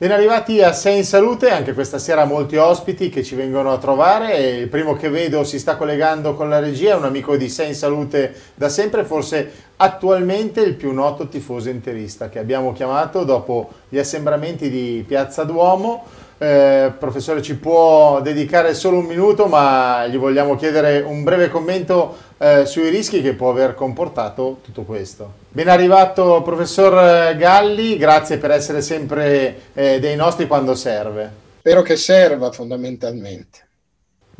Ben arrivati a Sei in Salute, anche questa sera molti ospiti che ci vengono a trovare. Il primo che vedo si sta collegando con la regia, è un amico di Sei in Salute da sempre, forse attualmente il più noto tifoso interista che abbiamo chiamato dopo gli assembramenti di Piazza Duomo. Eh, professore, ci può dedicare solo un minuto, ma gli vogliamo chiedere un breve commento eh, sui rischi che può aver comportato tutto questo. Ben arrivato professor Galli, grazie per essere sempre eh, dei nostri quando serve. Spero che serva fondamentalmente.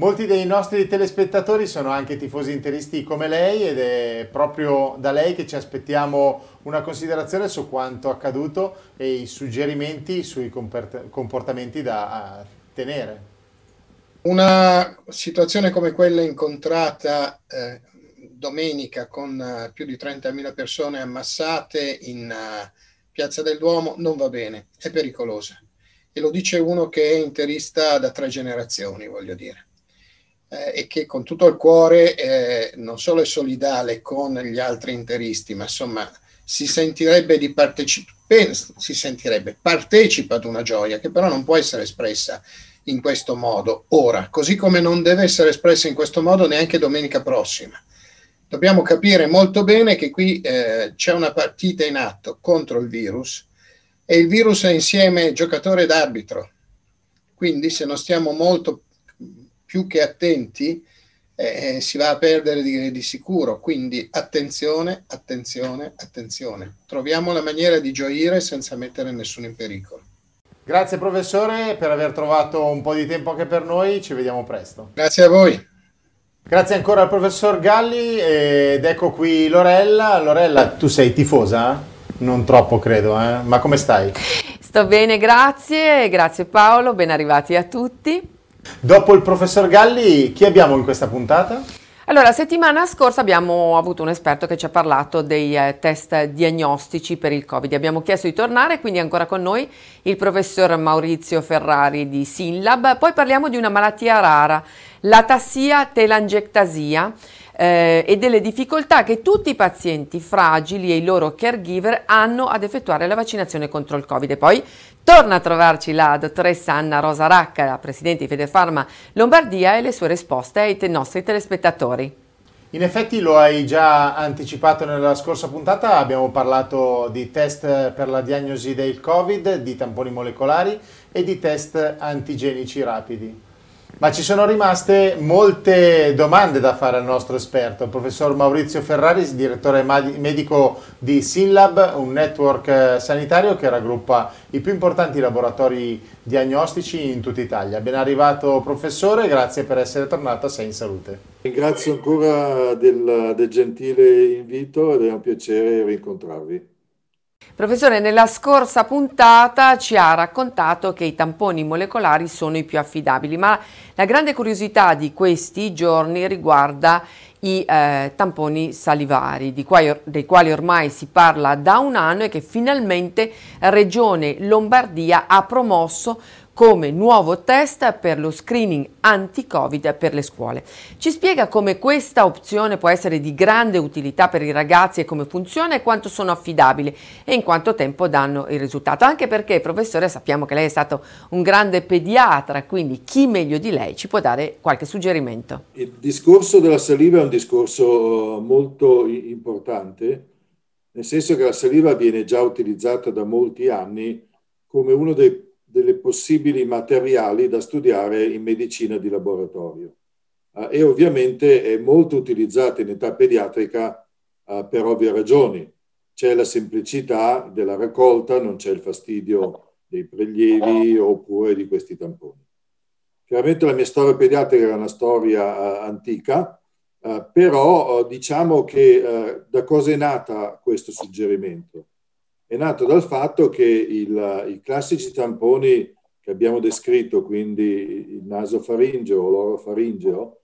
Molti dei nostri telespettatori sono anche tifosi interisti come lei ed è proprio da lei che ci aspettiamo una considerazione su quanto accaduto e i suggerimenti sui comportamenti da tenere. Una situazione come quella incontrata eh, domenica con uh, più di 30.000 persone ammassate in uh, Piazza del Duomo non va bene, è pericolosa. E lo dice uno che è interista da tre generazioni, voglio dire, eh, e che con tutto il cuore eh, non solo è solidale con gli altri interisti, ma insomma si sentirebbe di partecipare, si sentirebbe, partecipa ad una gioia che però non può essere espressa in questo modo ora, così come non deve essere espressa in questo modo neanche domenica prossima dobbiamo capire molto bene che qui eh, c'è una partita in atto contro il virus e il virus è insieme giocatore ed arbitro. Quindi se non stiamo molto più che attenti eh, si va a perdere di, di, sicuro. Quindi attenzione, attenzione, attenzione. Troviamo la maniera di gioire senza mettere nessuno in pericolo. Grazie professore per aver trovato un po' di tempo anche per noi, ci vediamo presto. Grazie a voi. Grazie ancora al professor Galli ed ecco qui Lorella. Lorella, tu sei tifosa? Non troppo credo, eh? ma come stai? Sto bene, grazie, grazie Paolo, ben arrivati a tutti. Dopo il professor Galli, chi abbiamo in questa puntata? Allora, settimana scorsa abbiamo avuto un esperto che ci ha parlato dei eh, test diagnostici per il Covid. Abbiamo chiesto di tornare, quindi ancora con noi il professor Maurizio Ferrari di Sinlab. Poi parliamo di una malattia rara, la tassia telangiectasia eh, e delle difficoltà che tutti i pazienti fragili e i loro caregiver hanno ad effettuare la vaccinazione contro il Covid. E poi torna a trovarci la dottoressa Anna Rosa Racca, la presidente di Fedefarma Lombardia e le sue risposte ai nostri telespettatori. In effetti lo hai già anticipato nella scorsa puntata, abbiamo parlato di test per la diagnosi del Covid, di tamponi molecolari e di test antigenici rapidi. Ma ci sono rimaste molte domande da fare al nostro esperto, il professor Maurizio Ferraris, direttore medico di SINLAB, un network eh, sanitario che raggruppa i più importanti laboratori diagnostici in tutta Italia. Ben arrivato professore, grazie per essere tornato a Sei in Salute. Ringrazio ancora del, del gentile invito ed è un piacere rincontrarvi. Professore, nella scorsa puntata ci ha raccontato che i tamponi molecolari sono i più affidabili, ma la grande curiosità di questi giorni riguarda i eh, tamponi salivari, quali, dei quali ormai si parla da un anno e che finalmente Regione Lombardia ha promosso come nuovo test per lo screening anti-Covid per le scuole. Ci spiega come questa opzione può essere di grande utilità per i ragazzi e come funziona e quanto sono affidabili e in quanto tempo danno il risultato. Anche perché, professore, sappiamo che lei è stato un grande pediatra, quindi chi meglio di lei ci può dare qualche suggerimento? Il discorso della saliva è un discorso molto importante, nel senso che la saliva viene già utilizzata da molti anni come uno dei delle possibili materiali da studiare in medicina di laboratorio. Uh, e ovviamente è molto utilizzata in età pediatrica uh, per ovvie ragioni. C'è la semplicità della raccolta, non c'è il fastidio dei prelievi oppure di questi tamponi. Chiaramente la mia storia pediatrica è una storia uh, antica, però diciamo che da cosa è nata questo suggerimento? È nato dal fatto che il, i classici tamponi che abbiamo descritto, quindi il nasofaringeo o l'orofaringeo,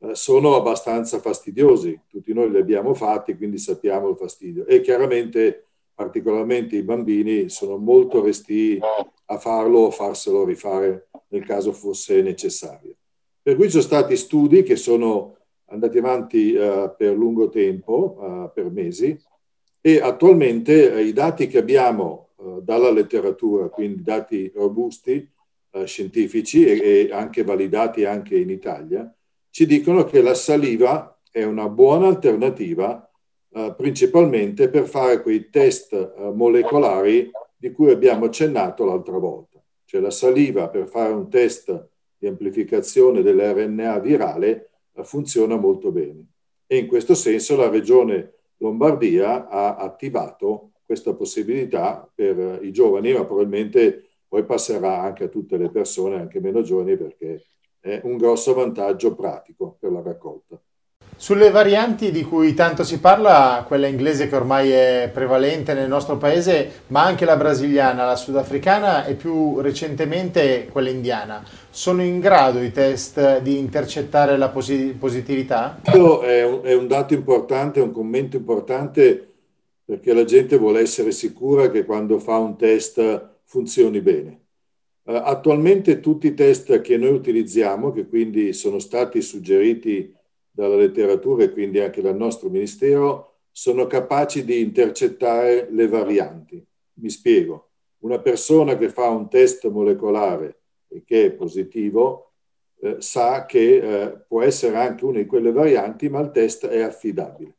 eh, sono abbastanza fastidiosi. Tutti noi li abbiamo fatti, quindi sappiamo il fastidio. E chiaramente, particolarmente i bambini, sono molto resti a farlo o farselo rifare nel caso fosse necessario. Per cui ci sono stati studi che sono andati avanti uh, per lungo tempo, uh, per mesi, e attualmente uh, i dati che abbiamo dalla letteratura, quindi dati robusti, scientifici e, e anche validati anche in Italia, ci dicono che la saliva è una buona alternativa eh, principalmente per fare quei test eh, molecolari di cui abbiamo accennato l'altra volta. Cioè la saliva per fare un test di amplificazione dell'RNA virale eh, funziona molto bene. E in questo senso la regione Lombardia ha attivato questa possibilità per i giovani, ma probabilmente poi passerà anche a tutte le persone, anche meno giovani, perché è un grosso vantaggio pratico per la raccolta. Sulle varianti di cui tanto si parla, quella inglese che ormai è prevalente nel nostro paese, ma anche la brasiliana, la sudafricana e più recentemente quella indiana, sono in grado i test di intercettare la positività? Questo è un, dato importante, un commento importante perché la gente vuole essere sicura che quando fa un test funzioni bene. Uh, attualmente tutti i test che noi utilizziamo, che quindi sono stati suggeriti dalla letteratura e quindi anche dal nostro Ministero, sono capaci di intercettare le varianti. Mi spiego. Una persona che fa un test molecolare e che è positivo eh, sa che eh, può essere anche una di quelle varianti, ma il test è affidabile.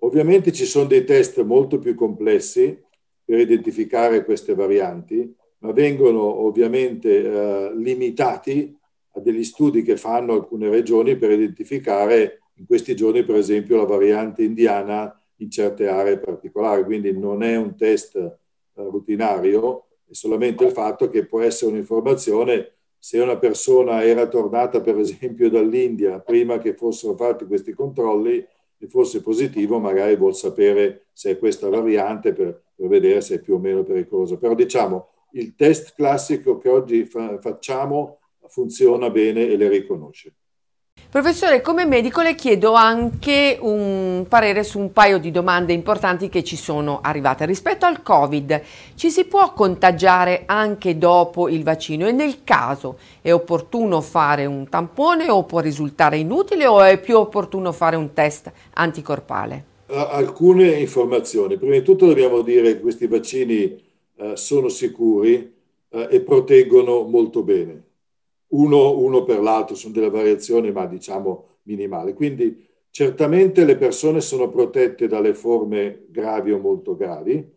Ovviamente ci sono dei test molto più complessi per identificare queste varianti ma vengono ovviamente eh, limitati degli studi che fanno alcune regioni per identificare in questi giorni, per esempio, la variante indiana in certe aree particolari. Quindi non è un test eh, rutinario, è solamente il fatto che può essere un'informazione se una persona era tornata, per esempio, dall'India prima che fossero fatti questi controlli e fosse positivo, magari vuol sapere se è questa variante per, per vedere se è più o meno pericolosa. Però diciamo, il test classico che oggi fa- facciamo funziona bene e le riconosce. Professore, come medico le chiedo anche un parere su un paio di domande importanti che ci sono arrivate. Rispetto al Covid, ci si può contagiare anche dopo il vaccino e nel caso è opportuno fare un tampone o può risultare inutile o è più opportuno fare un test anticorpale? Alcune informazioni. Prima di tutto dobbiamo dire che questi vaccini eh, sono sicuri eh, e proteggono molto bene. Uno, uno per l'altro sono delle variazioni, ma diciamo minimali. Quindi certamente le persone sono protette dalle forme gravi o molto gravi.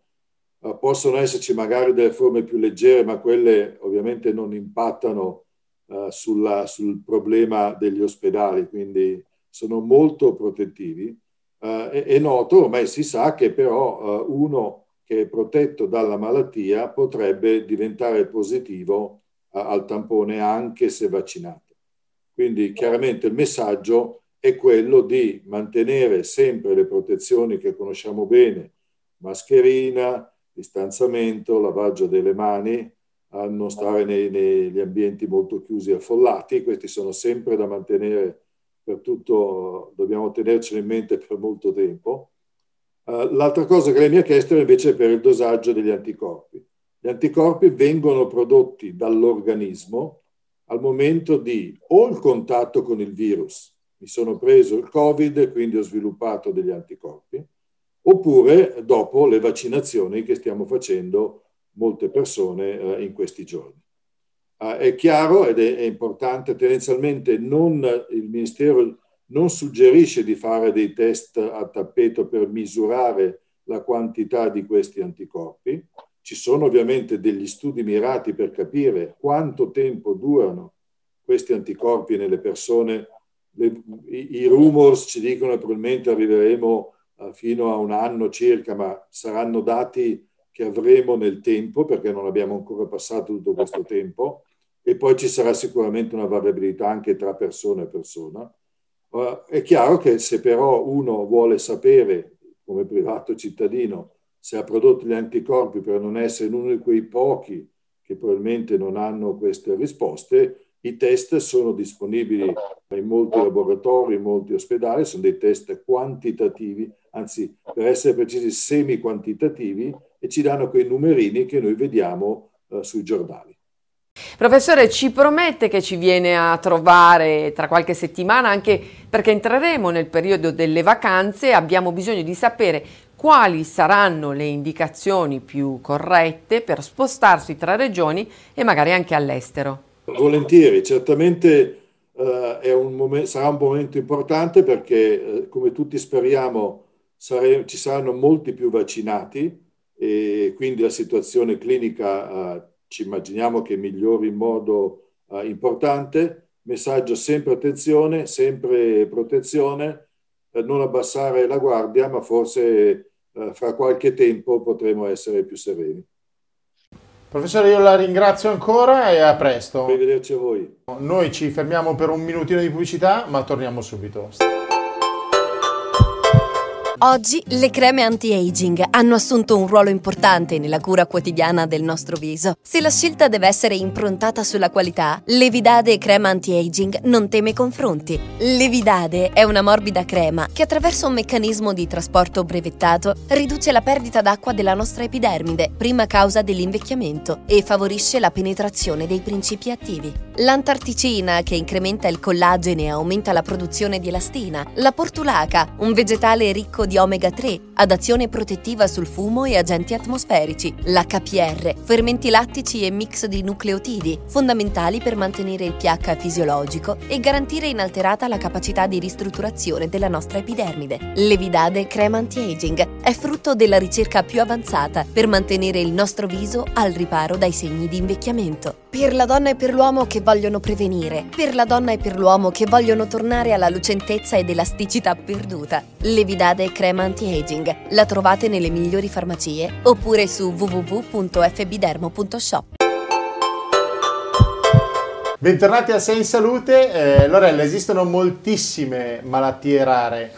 Uh, possono esserci magari delle forme più leggere, ma quelle ovviamente non impattano uh, sulla, sul problema degli ospedali, quindi sono molto protettivi. È, è, noto, ormai si sa che però uno che è protetto dalla malattia potrebbe diventare positivo al tampone anche se vaccinato. Quindi chiaramente il messaggio è quello di mantenere sempre le protezioni che conosciamo bene, mascherina, distanziamento, lavaggio delle mani, a non stare nei, negli ambienti molto chiusi e affollati, questi sono sempre da mantenere per tutto, dobbiamo tenerceli in mente per molto tempo. Uh, l'altra cosa che lei mi ha chiesto è invece per il dosaggio degli anticorpi. Gli anticorpi vengono prodotti dall'organismo al momento di o il contatto con il virus, mi sono preso il Covid e quindi ho sviluppato degli anticorpi, oppure dopo le vaccinazioni che stiamo facendo molte persone uh, in questi giorni. Uh, è chiaro ed è, è importante, tendenzialmente non il Ministero non suggerisce di fare dei test a tappeto per misurare la quantità di questi anticorpi. Ci sono ovviamente degli studi mirati per capire quanto tempo durano questi anticorpi nelle persone. Le, i, I rumors ci dicono che probabilmente arriveremo uh, fino a un anno circa, ma saranno dati che avremo nel tempo perché non abbiamo ancora passato tutto questo tempo e poi ci sarà sicuramente una variabilità anche tra persona e persona. Uh, è chiaro che se però uno vuole sapere, come privato cittadino, se ha prodotto gli anticorpi per non essere uno di quei pochi che probabilmente non hanno queste risposte. I test sono disponibili in molti laboratori, in molti ospedali, sono dei test quantitativi, anzi per essere precisi semi-quantitativi e ci danno quei numerini che noi vediamo eh, sui giornali. Professore, ci promette che ci viene a trovare tra qualche settimana, anche perché entreremo nel periodo delle vacanze e abbiamo bisogno di sapere quali saranno le indicazioni più corrette per spostarsi tra regioni e magari anche all'estero. Volentieri, certamente eh, un momento, sarà un momento importante perché, eh, come tutti speriamo, sare- ci saranno molti più vaccinati e quindi la situazione clinica eh, ci immaginiamo che migliori in modo uh, importante. Messaggio sempre attenzione, sempre protezione, per non abbassare la guardia, ma forse uh, fra qualche tempo potremo essere più sereni. Professore, io la ringrazio ancora e a presto. Arrivederci a voi. Noi ci fermiamo per un minutino di pubblicità, ma torniamo subito. Oggi le creme anti-aging hanno assunto un ruolo importante nella cura quotidiana del nostro viso. Se la scelta deve essere improntata sulla qualità, Levidade Crema Anti-Aging non teme confronti. Levidade è una morbida crema che attraverso un meccanismo di trasporto brevettato riduce la perdita d'acqua della nostra epidermide, prima causa dell'invecchiamento, e favorisce la penetrazione dei principi attivi. L'antarticina, che incrementa il collagene e aumenta la produzione di elastina. La portulaca, un vegetale ricco di di omega 3, ad azione protettiva sul fumo e agenti atmosferici, l'HPR, fermenti lattici e mix di nucleotidi, fondamentali per mantenere il pH fisiologico e garantire inalterata la capacità di ristrutturazione della nostra epidermide. Levidade Crema Anti-Aging è frutto della ricerca più avanzata per mantenere il nostro viso al riparo dai segni di invecchiamento. Per la donna e per l'uomo che vogliono prevenire, per la donna e per l'uomo che vogliono tornare alla lucentezza ed elasticità perduta. Levidade Crema crema anti-aging. La trovate nelle migliori farmacie oppure su www.fbdermo.shop. Bentornati a Sei in Salute. Eh, Lorella, esistono moltissime malattie rare.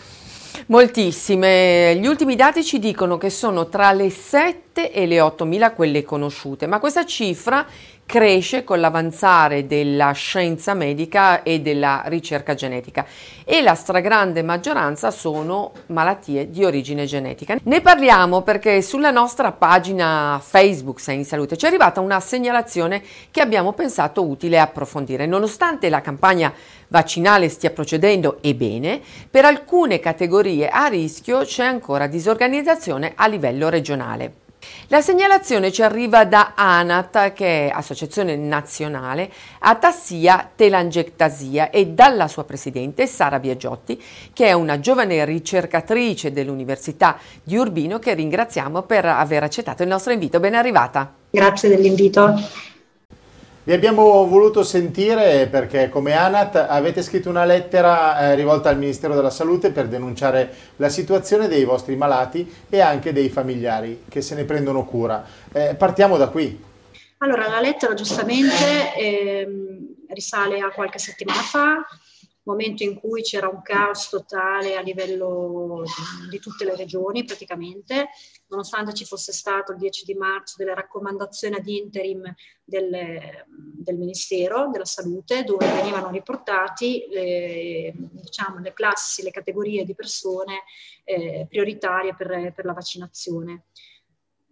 Moltissime. Gli ultimi dati ci dicono che sono tra le 7 e le 8.000 quelle conosciute, ma questa cifra cresce con l'avanzare della scienza medica e della ricerca genetica e la stragrande maggioranza sono malattie di origine genetica. Ne parliamo perché sulla nostra pagina Facebook Sei in Salute ci è arrivata una segnalazione che abbiamo pensato utile approfondire. Nonostante la campagna vaccinale stia procedendo e bene, per alcune categorie a rischio c'è ancora disorganizzazione a livello regionale. La segnalazione ci arriva da ANAT, che è Associazione Nazionale Atassia Telangiectasia, e dalla sua presidente Sara Biagiotti, che è una giovane ricercatrice dell'Università di Urbino, che ringraziamo per aver accettato il nostro invito. Ben arrivata. Grazie dell'invito. Vi abbiamo voluto sentire perché come ANAT avete scritto una lettera eh, rivolta al Ministero della Salute per denunciare la situazione dei vostri malati e anche dei familiari che se ne prendono cura. Eh, partiamo da qui. Allora, la lettera giustamente eh, risale a qualche settimana fa, momento in cui c'era un caos totale a livello di tutte le regioni praticamente, nonostante ci fosse stato il 10 di marzo delle raccomandazioni ad interim del, del Ministero della Salute dove venivano riportati le, diciamo, le classi, le categorie di persone eh, prioritarie per, per la vaccinazione.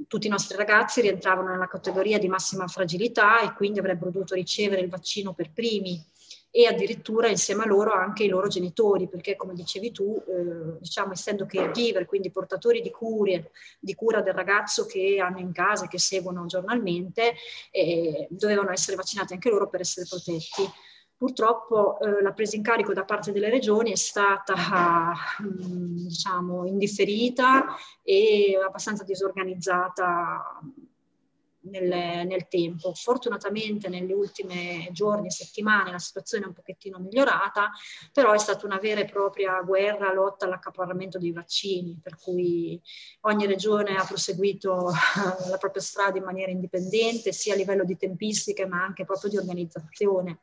Tutti i nostri ragazzi rientravano nella categoria di massima fragilità e quindi avrebbero dovuto ricevere il vaccino per primi e addirittura insieme a loro anche i loro genitori, perché come dicevi tu, eh, diciamo essendo caregiver, quindi portatori di, cure, di cura del ragazzo che hanno in casa, che seguono giornalmente, eh, dovevano essere vaccinati anche loro per essere protetti. Purtroppo eh, la presa in carico da parte delle regioni è stata mh, diciamo, indifferita e abbastanza disorganizzata nel, nel, tempo. Fortunatamente negli ultimi giorni e settimane la situazione è un pochettino migliorata, però è stata una vera e propria guerra, lotta all'accaparramento dei vaccini, per cui ogni regione ha proseguito la propria strada in maniera indipendente, sia a livello di tempistiche ma anche proprio di organizzazione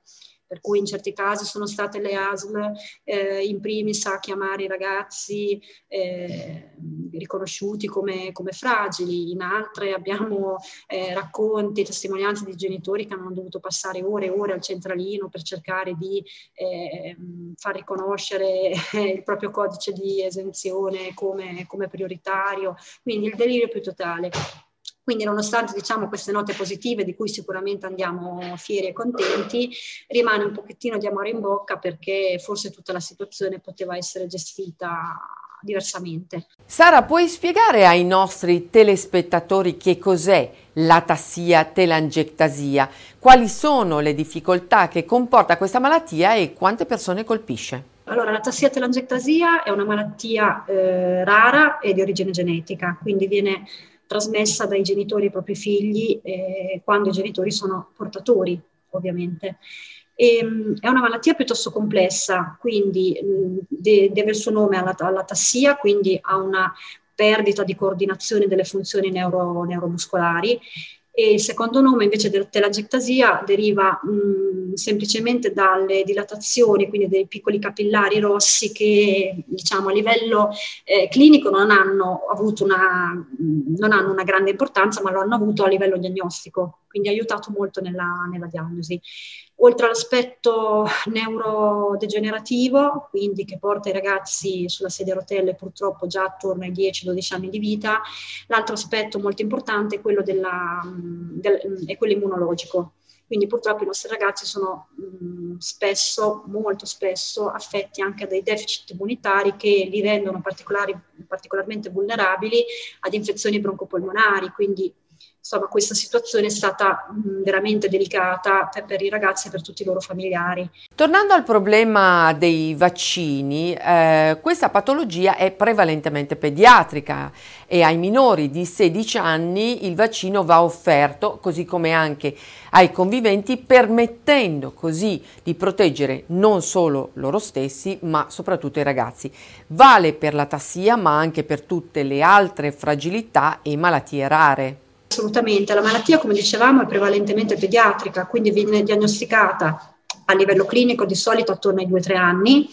per cui in certi casi sono state le ASL eh, in primis a chiamare i ragazzi eh, riconosciuti come, come, fragili, in altre abbiamo eh, racconti, testimonianze di genitori che hanno dovuto passare ore e ore al centralino per cercare di eh, far riconoscere il proprio codice di esenzione come, come prioritario, quindi il delirio più totale. Quindi nonostante diciamo, queste note positive di cui sicuramente andiamo fieri e contenti, rimane un pochettino di amore in bocca perché forse tutta la situazione poteva essere gestita diversamente. Sara, puoi spiegare ai nostri telespettatori che cos'è l'atassia telangiectasia? Quali sono le difficoltà che comporta questa malattia e quante persone colpisce? Allora, la tassia telangiectasia è una malattia eh, rara e di origine genetica, quindi viene trasmessa dai genitori ai propri figli eh, quando i genitori sono portatori, ovviamente. E, ehm, è una malattia piuttosto complessa, quindi mh, de- deve il suo nome alla, alla tassia, quindi ha una perdita di coordinazione delle funzioni neuro- neuromuscolari e il secondo nome invece del telangiectasia deriva mh, semplicemente dalle dilatazioni, quindi dei piccoli capillari rossi che diciamo a livello eh, clinico non hanno una, non hanno una grande importanza, ma lo hanno avuto a livello diagnostico, quindi ha aiutato molto nella, nella diagnosi oltre all'aspetto neurodegenerativo, quindi che porta i ragazzi sulla sedia a rotelle purtroppo già attorno ai 10-12 anni di vita, l'altro aspetto molto importante è quello, della, del, è quello immunologico. Quindi purtroppo i nostri ragazzi sono mh, spesso, molto spesso, affetti anche dai deficit immunitari che li rendono particolarmente vulnerabili ad infezioni broncopolmonari, quindi insomma questa situazione è stata veramente delicata per, per, i ragazzi e per tutti i loro familiari. Tornando al problema dei vaccini, eh, questa patologia è prevalentemente pediatrica e ai minori di 16 anni il vaccino va offerto, così come anche ai conviventi, permettendo così di proteggere non solo loro stessi, ma soprattutto i ragazzi. Vale per la tassia, ma anche per tutte le altre fragilità e malattie rare. Assolutamente, la malattia come dicevamo è prevalentemente pediatrica, quindi viene diagnosticata a livello clinico di solito attorno ai 2-3 anni,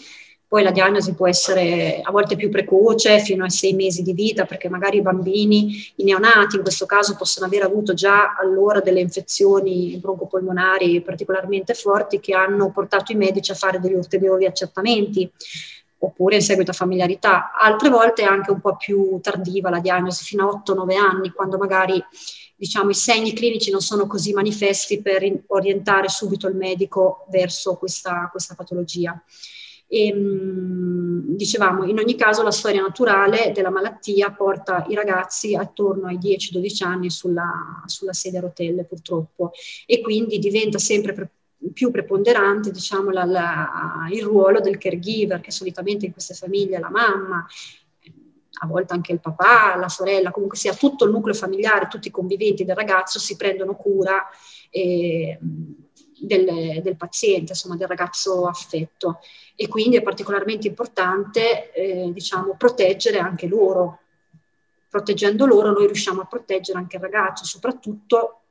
poi la diagnosi può essere a volte più precoce, fino ai 6 mesi di vita, perché magari i bambini, i neonati in questo caso possono aver avuto già allora delle infezioni broncopolmonari particolarmente forti che hanno portato i medici a fare degli ulteriori accertamenti oppure in seguito a familiarità. Altre volte è anche un po' più tardiva la diagnosi, fino a 8-9 anni, quando magari diciamo, i segni clinici non sono così manifesti per orientare subito il medico verso questa, questa patologia. E, ehm, dicevamo, in ogni caso la storia naturale della malattia porta i ragazzi attorno ai 10-12 anni sulla, sulla sedia a rotelle purtroppo e quindi diventa sempre più preponderante diciamo, la, la, il ruolo del caregiver, che solitamente in queste famiglie è la mamma, a volte anche il papà, la sorella, comunque sia tutto il nucleo familiare, tutti i conviventi del ragazzo si prendono cura eh, del, del, paziente, insomma del ragazzo affetto e quindi è particolarmente importante eh, diciamo, proteggere anche loro. Proteggendo loro noi riusciamo a proteggere anche il ragazzo, soprattutto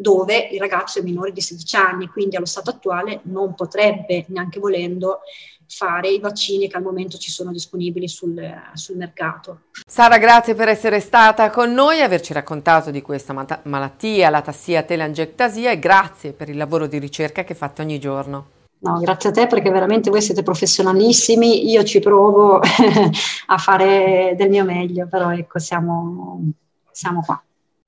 dove il ragazzo è minore di 16 anni, quindi allo stato attuale non potrebbe, neanche volendo, fare i vaccini che al momento ci sono disponibili sul, sul mercato. Sara, grazie per essere stata con noi e averci raccontato di questa mat- malattia, la tassia telangiectasia e grazie per il lavoro di ricerca che fate ogni giorno. No, grazie a te perché veramente voi siete professionalissimi, io ci provo a fare del mio meglio, però ecco, siamo, siamo qua.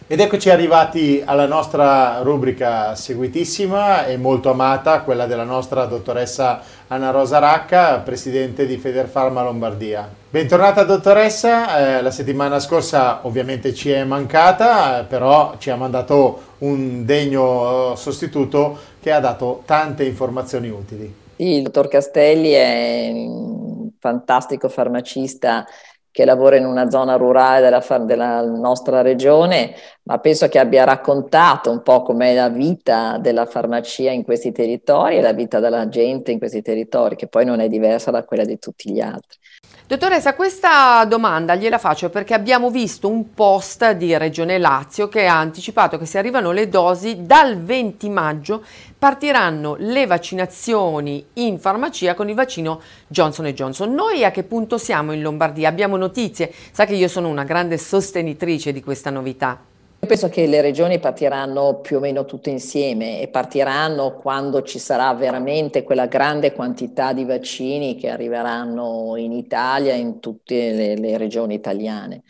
Ed eccoci arrivati alla nostra rubrica seguitissima e molto amata, quella della nostra dottoressa Anna Rosa Racca, presidente di Federfarma Lombardia. Bentornata dottoressa, eh, la settimana scorsa ovviamente ci è mancata, eh, però ci ha mandato un degno sostituto che ha dato tante informazioni utili. Sì, il dottor Castelli è un fantastico farmacista che lavora in una zona rurale della, della, nostra regione, ma penso che abbia raccontato un po' com'è la vita della farmacia in questi territori e la vita della gente in questi territori, che poi non è diversa da quella di tutti gli altri. Dottoressa, questa domanda gliela faccio perché abbiamo visto un post di Regione Lazio che ha anticipato che se arrivano le dosi dal 20 maggio partiranno le vaccinazioni in farmacia con il vaccino Johnson Johnson. Noi a che punto siamo in Lombardia? Abbiamo notizie? Sa che io sono una grande sostenitrice di questa novità. Io penso che le regioni partiranno più o meno tutte insieme e partiranno quando ci sarà veramente quella grande quantità di vaccini che arriveranno in Italia, in tutte le, le regioni italiane.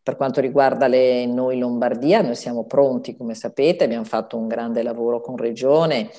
Per quanto riguarda le, noi Lombardia, noi siamo pronti, come sapete, abbiamo fatto un grande lavoro con Regione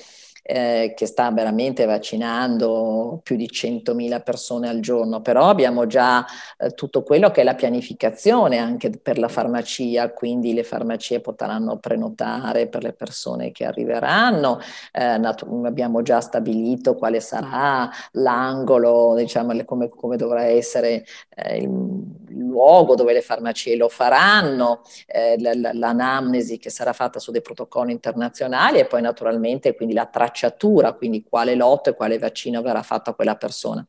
eh, che sta veramente vaccinando più di 100.000 persone al giorno, però abbiamo già eh, tutto quello che è la pianificazione anche per la farmacia, quindi le farmacie potranno prenotare per le persone che arriveranno, eh, nat- abbiamo già stabilito quale sarà l'angolo, diciamo come, come dovrà essere eh, il, luogo dove le farmacie lo faranno, eh, l'anamnesi che sarà fatta su dei protocolli internazionali e poi naturalmente quindi la traccia tracciatura, quindi quale lotto e quale vaccino verrà fatto a quella persona.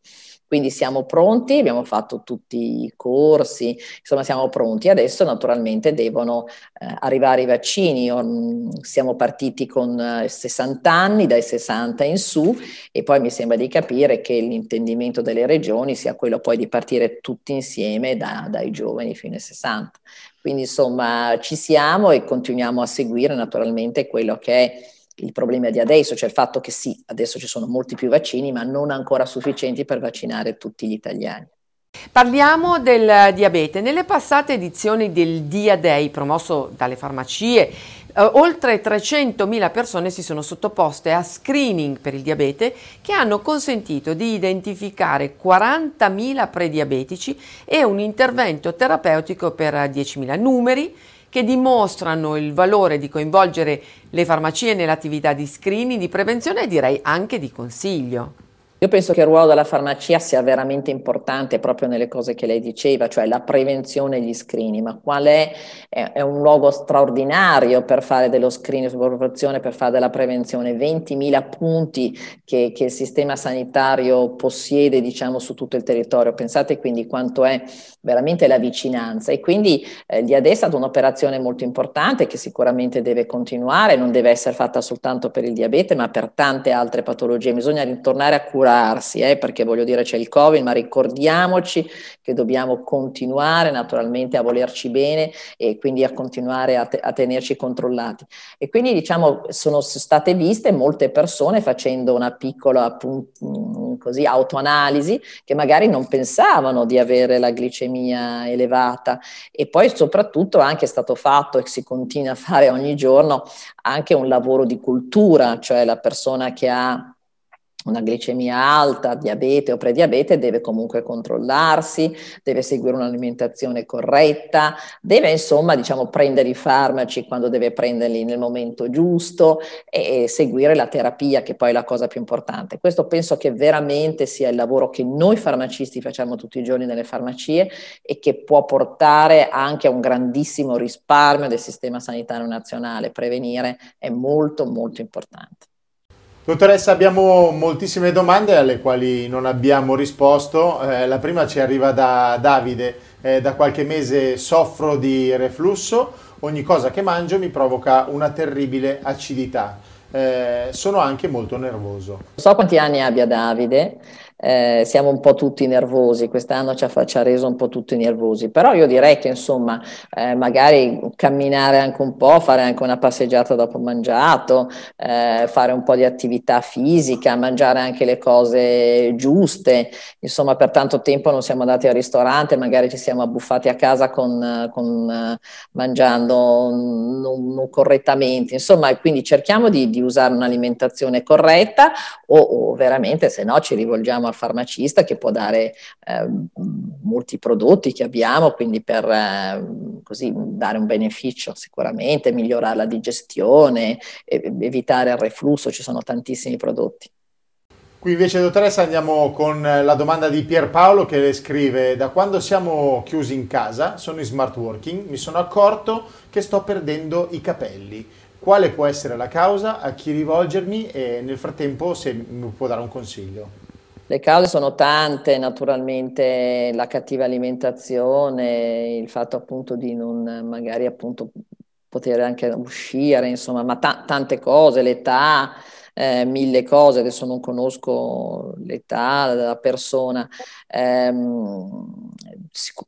Quindi siamo pronti, abbiamo fatto tutti i corsi, insomma siamo pronti. Adesso naturalmente devono eh, arrivare i vaccini. Mm, siamo partiti con eh, 60 anni, dai 60 in su e poi mi sembra di capire che l'intendimento delle regioni sia quello poi di partire tutti insieme da, dai giovani fino ai 60. Quindi insomma ci siamo e continuiamo a seguire naturalmente quello che è il problema di adesso, cioè il fatto che sì, adesso ci sono molti più vaccini, ma non ancora sufficienti per vaccinare tutti gli italiani. Parliamo del diabete. Nelle passate edizioni del Dia Day promosso dalle farmacie, eh, oltre 300.000 persone si sono sottoposte a screening per il diabete che hanno consentito di identificare 40.000 prediabetici e un intervento terapeutico per 10.000 numeri che dimostrano il valore di coinvolgere le farmacie nell'attività di screening, di prevenzione e direi anche di consiglio. Io penso che il ruolo della farmacia sia veramente importante proprio nelle cose che lei diceva, cioè la prevenzione e gli screening, ma qual è? È un luogo straordinario per fare dello screening sulla popolazione, per fare della prevenzione, 20.000 punti che, che, il sistema sanitario possiede diciamo su tutto il territorio, pensate quindi quanto è veramente la vicinanza. E quindi eh, adesso è stata un'operazione molto importante che sicuramente deve continuare, non deve essere fatta soltanto per il diabete ma per tante altre patologie, bisogna ritornare a curare curarsi, eh, perché voglio dire c'è il Covid, ma ricordiamoci che dobbiamo continuare naturalmente a volerci bene e quindi a continuare a, te- a tenerci controllati. E quindi diciamo sono state viste molte persone facendo una piccola appunto, mm, così, autoanalisi che magari non pensavano di avere la glicemia elevata e poi soprattutto anche è stato fatto e si continua a fare ogni giorno anche un lavoro di cultura, cioè la persona che ha una glicemia alta, diabete o prediabete, deve comunque controllarsi, deve seguire un'alimentazione corretta, deve insomma diciamo prendere i farmaci quando deve prenderli nel momento giusto e, e seguire la terapia che poi è la cosa più importante. Questo penso che veramente sia il lavoro che noi farmacisti facciamo tutti i giorni nelle farmacie e che può portare anche a un grandissimo risparmio del sistema sanitario nazionale. Prevenire è molto molto importante. Dottoressa, abbiamo moltissime domande alle quali non abbiamo risposto. Eh, la prima ci arriva da Davide. Eh, da qualche mese soffro di reflusso, ogni cosa che mangio mi provoca una terribile acidità. Eh, sono anche molto nervoso. Non so quanti anni abbia Davide, eh, siamo un po' tutti nervosi, quest'anno ci ha, ci ha, reso un po' tutti nervosi, però io direi che insomma eh, magari camminare anche un po', fare anche una passeggiata dopo mangiato, eh, fare un po' di attività fisica, mangiare anche le cose giuste, insomma per tanto tempo non siamo andati al ristorante, magari ci siamo abbuffati a casa con, con mangiando non, non, correttamente, insomma quindi cerchiamo di, di usare un'alimentazione corretta o, o veramente se no ci rivolgiamo al farmacista che può dare eh, molti prodotti che abbiamo, quindi per eh, così dare un beneficio sicuramente, migliorare la digestione, evitare il reflusso, ci sono tantissimi prodotti. Qui invece, dottoressa, andiamo con la domanda di Pierpaolo che le scrive: Da quando siamo chiusi in casa, sono in smart working, mi sono accorto che sto perdendo i capelli. Quale può essere la causa? A chi rivolgermi? E nel frattempo, se mi può dare un consiglio. Le cause sono tante, naturalmente la cattiva alimentazione, il fatto appunto di non magari appunto poter anche uscire, insomma, ma ta- tante cose, l'età, eh, mille cose, adesso non conosco l'età della persona. Eh,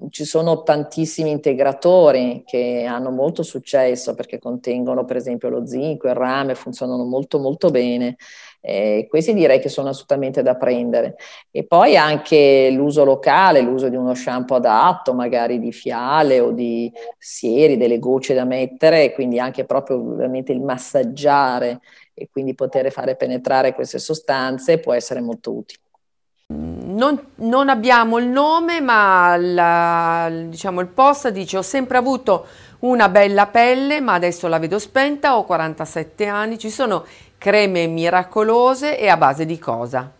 ci sono tantissimi integratori che hanno molto successo perché contengono per esempio lo zinco, il rame, funzionano molto molto bene. Eh, questi direi che sono assolutamente da prendere. E poi anche l'uso locale, l'uso di uno shampoo adatto, magari di fiale o di sieri, delle gocce da mettere, quindi anche proprio ovviamente il massaggiare e quindi poter fare penetrare queste sostanze può essere molto utile. Non, non, abbiamo il nome, ma la, diciamo, il post dice ho sempre avuto una bella pelle, ma adesso la vedo spenta, ho 47 anni, ci sono creme miracolose e a base di cosa?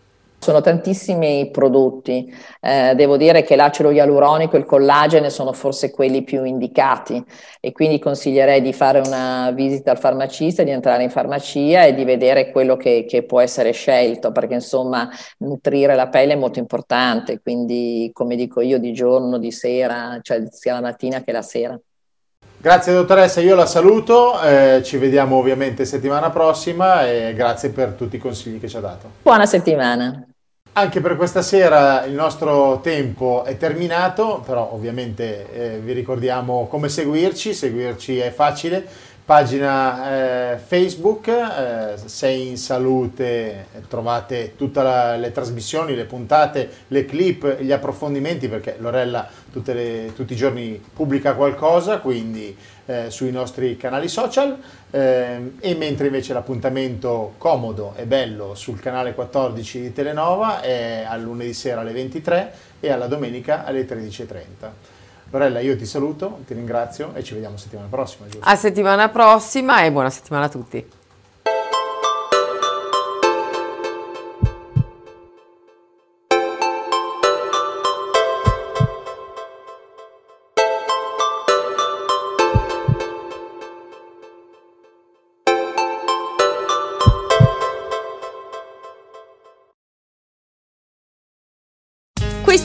Sono tantissimi prodotti, eh, devo dire che l'acido ialuronico e il collagene sono forse quelli più indicati e quindi consiglierei di fare una visita al farmacista, di entrare in farmacia e di vedere quello che, che può essere scelto, perché insomma nutrire la pelle è molto importante, quindi come dico io di giorno, di sera, cioè sia la mattina che la sera. Grazie dottoressa, io la saluto, eh, ci vediamo ovviamente settimana prossima e grazie per tutti i consigli che ci ha dato. Buona settimana. Anche per questa sera il nostro tempo è terminato, però ovviamente eh, vi ricordiamo come seguirci, seguirci è facile, pagina eh, Facebook, eh, Sei in Salute, trovate tutte le trasmissioni, le puntate, le clip, gli approfondimenti perché Lorella le, tutti i giorni pubblica qualcosa, quindi eh, sui nostri canali social eh, e mentre invece l'appuntamento comodo e bello sul canale 14 di Telenova è al lunedì sera alle 23 e alla domenica alle 13.30. Lorella, io ti saluto, ti ringrazio e ci vediamo settimana prossima. Giusto? A settimana prossima e buona settimana a tutti.